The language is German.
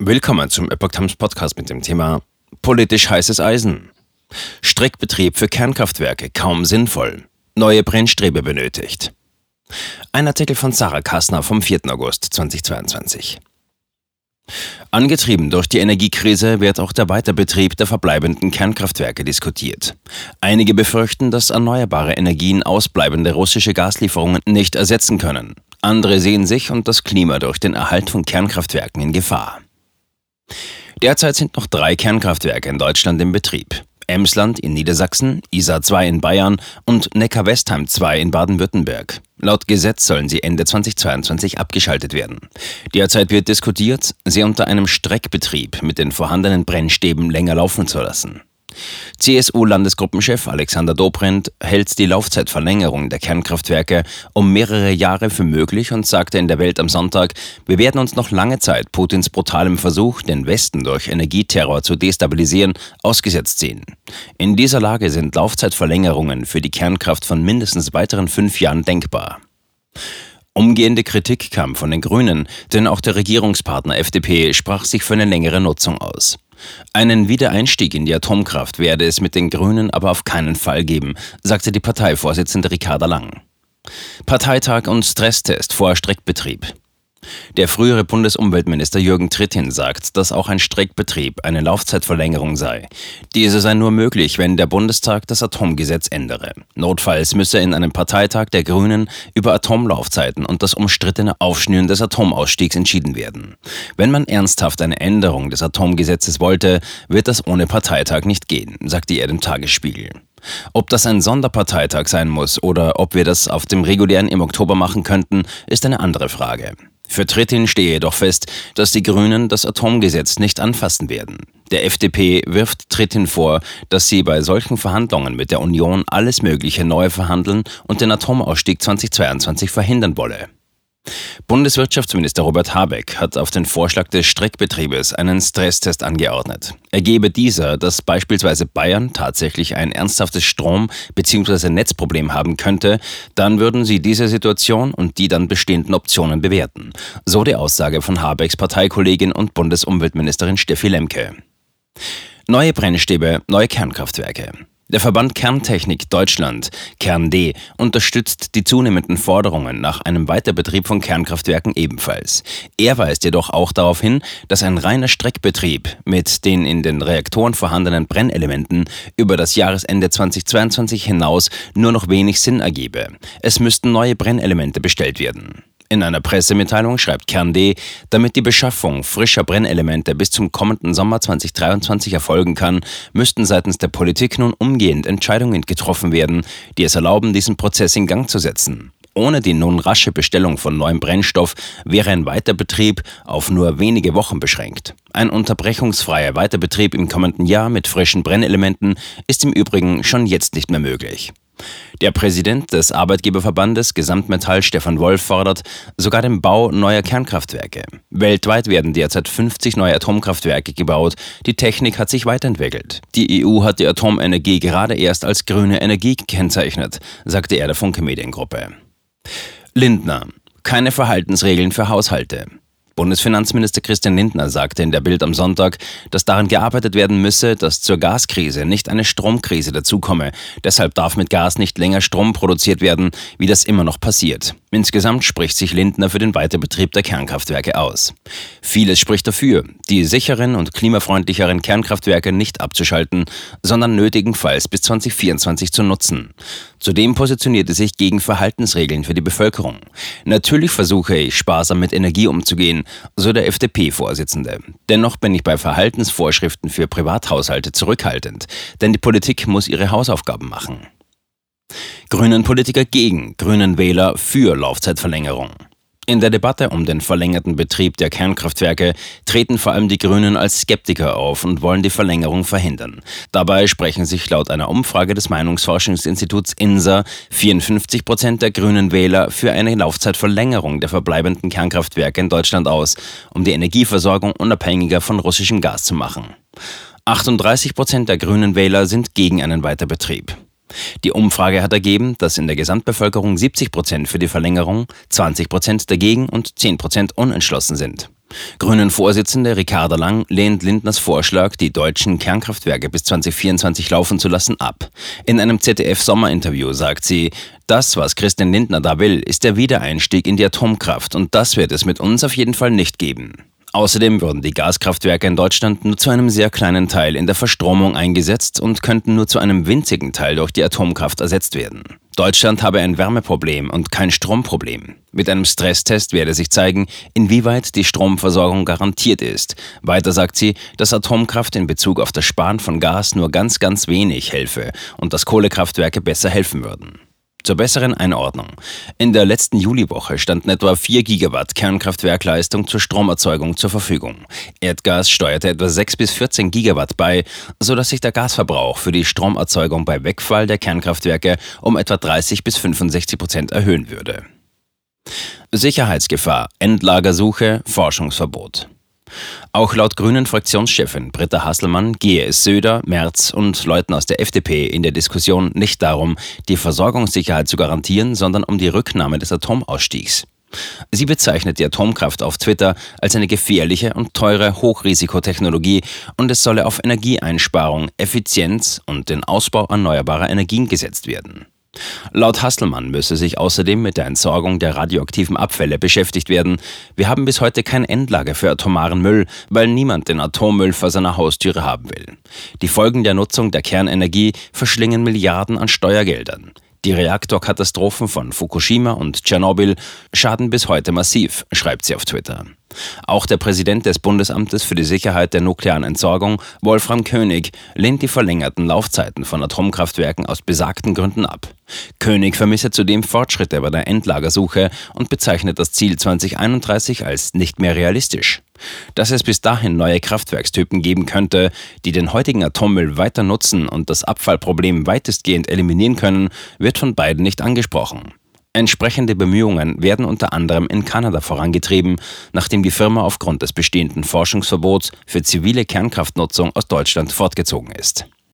Willkommen zum Epoch Times Podcast mit dem Thema Politisch heißes Eisen. Streckbetrieb für Kernkraftwerke kaum sinnvoll. Neue Brennstrebe benötigt. Ein Artikel von Sarah Kassner vom 4. August 2022. Angetrieben durch die Energiekrise wird auch der Weiterbetrieb der verbleibenden Kernkraftwerke diskutiert. Einige befürchten, dass erneuerbare Energien ausbleibende russische Gaslieferungen nicht ersetzen können. Andere sehen sich und das Klima durch den Erhalt von Kernkraftwerken in Gefahr. Derzeit sind noch drei Kernkraftwerke in Deutschland im Betrieb. Emsland in Niedersachsen, Isar 2 in Bayern und Neckar-Westheim 2 in Baden-Württemberg. Laut Gesetz sollen sie Ende 2022 abgeschaltet werden. Derzeit wird diskutiert, sie unter einem Streckbetrieb mit den vorhandenen Brennstäben länger laufen zu lassen. CSU-Landesgruppenchef Alexander Dobrindt hält die Laufzeitverlängerung der Kernkraftwerke um mehrere Jahre für möglich und sagte in der Welt am Sonntag, wir werden uns noch lange Zeit Putins brutalem Versuch, den Westen durch Energieterror zu destabilisieren, ausgesetzt sehen. In dieser Lage sind Laufzeitverlängerungen für die Kernkraft von mindestens weiteren fünf Jahren denkbar. Umgehende Kritik kam von den Grünen, denn auch der Regierungspartner FDP sprach sich für eine längere Nutzung aus. Einen Wiedereinstieg in die Atomkraft werde es mit den Grünen aber auf keinen Fall geben, sagte die Parteivorsitzende Ricarda Lang. Parteitag und Stresstest vor Streckbetrieb. Der frühere Bundesumweltminister Jürgen Trittin sagt, dass auch ein Streckbetrieb eine Laufzeitverlängerung sei. Diese sei nur möglich, wenn der Bundestag das Atomgesetz ändere. Notfalls müsse in einem Parteitag der Grünen über Atomlaufzeiten und das umstrittene Aufschnüren des Atomausstiegs entschieden werden. Wenn man ernsthaft eine Änderung des Atomgesetzes wollte, wird das ohne Parteitag nicht gehen, sagte er dem Tagesspiegel. Ob das ein Sonderparteitag sein muss oder ob wir das auf dem regulären im Oktober machen könnten, ist eine andere Frage. Für Trittin stehe jedoch fest, dass die Grünen das Atomgesetz nicht anfassen werden. Der FDP wirft Trittin vor, dass sie bei solchen Verhandlungen mit der Union alles Mögliche neu verhandeln und den Atomausstieg 2022 verhindern wolle. Bundeswirtschaftsminister Robert Habeck hat auf den Vorschlag des Streckbetriebes einen Stresstest angeordnet. Ergebe dieser, dass beispielsweise Bayern tatsächlich ein ernsthaftes Strom- bzw. Netzproblem haben könnte, dann würden sie diese Situation und die dann bestehenden Optionen bewerten. So die Aussage von Habecks Parteikollegin und Bundesumweltministerin Steffi Lemke. Neue Brennstäbe, neue Kernkraftwerke. Der Verband Kerntechnik Deutschland, KernD, unterstützt die zunehmenden Forderungen nach einem Weiterbetrieb von Kernkraftwerken ebenfalls. Er weist jedoch auch darauf hin, dass ein reiner Streckbetrieb mit den in den Reaktoren vorhandenen Brennelementen über das Jahresende 2022 hinaus nur noch wenig Sinn ergebe. Es müssten neue Brennelemente bestellt werden. In einer Pressemitteilung schreibt KernD, damit die Beschaffung frischer Brennelemente bis zum kommenden Sommer 2023 erfolgen kann, müssten seitens der Politik nun umgehend Entscheidungen getroffen werden, die es erlauben, diesen Prozess in Gang zu setzen. Ohne die nun rasche Bestellung von neuem Brennstoff wäre ein Weiterbetrieb auf nur wenige Wochen beschränkt. Ein unterbrechungsfreier Weiterbetrieb im kommenden Jahr mit frischen Brennelementen ist im Übrigen schon jetzt nicht mehr möglich. Der Präsident des Arbeitgeberverbandes Gesamtmetall Stefan Wolf fordert sogar den Bau neuer Kernkraftwerke. Weltweit werden derzeit 50 neue Atomkraftwerke gebaut. Die Technik hat sich weiterentwickelt. Die EU hat die Atomenergie gerade erst als grüne Energie gekennzeichnet, sagte er der Funke Mediengruppe. Lindner. Keine Verhaltensregeln für Haushalte. Bundesfinanzminister Christian Lindner sagte in der Bild am Sonntag, dass daran gearbeitet werden müsse, dass zur Gaskrise nicht eine Stromkrise dazukomme. Deshalb darf mit Gas nicht länger Strom produziert werden, wie das immer noch passiert. Insgesamt spricht sich Lindner für den Weiterbetrieb der Kernkraftwerke aus. Vieles spricht dafür, die sicheren und klimafreundlicheren Kernkraftwerke nicht abzuschalten, sondern nötigenfalls bis 2024 zu nutzen. Zudem positioniert er sich gegen Verhaltensregeln für die Bevölkerung. Natürlich versuche ich, sparsam mit Energie umzugehen, so der FDP-Vorsitzende. Dennoch bin ich bei Verhaltensvorschriften für Privathaushalte zurückhaltend, denn die Politik muss ihre Hausaufgaben machen. Grünen Politiker gegen, Grünen Wähler für Laufzeitverlängerung. In der Debatte um den verlängerten Betrieb der Kernkraftwerke treten vor allem die Grünen als Skeptiker auf und wollen die Verlängerung verhindern. Dabei sprechen sich laut einer Umfrage des Meinungsforschungsinstituts INSA 54 Prozent der grünen Wähler für eine Laufzeitverlängerung der verbleibenden Kernkraftwerke in Deutschland aus, um die Energieversorgung unabhängiger von russischem Gas zu machen. 38 Prozent der grünen Wähler sind gegen einen Weiterbetrieb. Die Umfrage hat ergeben, dass in der Gesamtbevölkerung 70 Prozent für die Verlängerung, 20 Prozent dagegen und 10 Prozent unentschlossen sind. Grünen-Vorsitzende Ricarda Lang lehnt Lindners Vorschlag, die deutschen Kernkraftwerke bis 2024 laufen zu lassen, ab. In einem ZDF-Sommerinterview sagt sie, das, was Christian Lindner da will, ist der Wiedereinstieg in die Atomkraft und das wird es mit uns auf jeden Fall nicht geben. Außerdem würden die Gaskraftwerke in Deutschland nur zu einem sehr kleinen Teil in der Verstromung eingesetzt und könnten nur zu einem winzigen Teil durch die Atomkraft ersetzt werden. Deutschland habe ein Wärmeproblem und kein Stromproblem. Mit einem Stresstest werde sich zeigen, inwieweit die Stromversorgung garantiert ist. Weiter sagt sie, dass Atomkraft in Bezug auf das Sparen von Gas nur ganz, ganz wenig helfe und dass Kohlekraftwerke besser helfen würden. Zur besseren Einordnung. In der letzten Juliwoche standen etwa 4 Gigawatt Kernkraftwerkleistung zur Stromerzeugung zur Verfügung. Erdgas steuerte etwa 6 bis 14 Gigawatt bei, sodass sich der Gasverbrauch für die Stromerzeugung bei Wegfall der Kernkraftwerke um etwa 30 bis 65 Prozent erhöhen würde. Sicherheitsgefahr, Endlagersuche, Forschungsverbot. Auch laut Grünen Fraktionschefin Britta Hasselmann gehe es Söder, Merz und Leuten aus der FDP in der Diskussion nicht darum, die Versorgungssicherheit zu garantieren, sondern um die Rücknahme des Atomausstiegs. Sie bezeichnet die Atomkraft auf Twitter als eine gefährliche und teure Hochrisikotechnologie und es solle auf Energieeinsparung, Effizienz und den Ausbau erneuerbarer Energien gesetzt werden. Laut Hasselmann müsse sich außerdem mit der Entsorgung der radioaktiven Abfälle beschäftigt werden. Wir haben bis heute kein Endlager für atomaren Müll, weil niemand den Atommüll vor seiner Haustüre haben will. Die Folgen der Nutzung der Kernenergie verschlingen Milliarden an Steuergeldern. Die Reaktorkatastrophen von Fukushima und Tschernobyl schaden bis heute massiv, schreibt sie auf Twitter. Auch der Präsident des Bundesamtes für die Sicherheit der nuklearen Entsorgung, Wolfram König, lehnt die verlängerten Laufzeiten von Atomkraftwerken aus besagten Gründen ab. König vermisse zudem Fortschritte bei der Endlagersuche und bezeichnet das Ziel 2031 als nicht mehr realistisch. Dass es bis dahin neue Kraftwerkstypen geben könnte, die den heutigen Atommüll weiter nutzen und das Abfallproblem weitestgehend eliminieren können, wird von beiden nicht angesprochen. Entsprechende Bemühungen werden unter anderem in Kanada vorangetrieben, nachdem die Firma aufgrund des bestehenden Forschungsverbots für zivile Kernkraftnutzung aus Deutschland fortgezogen ist.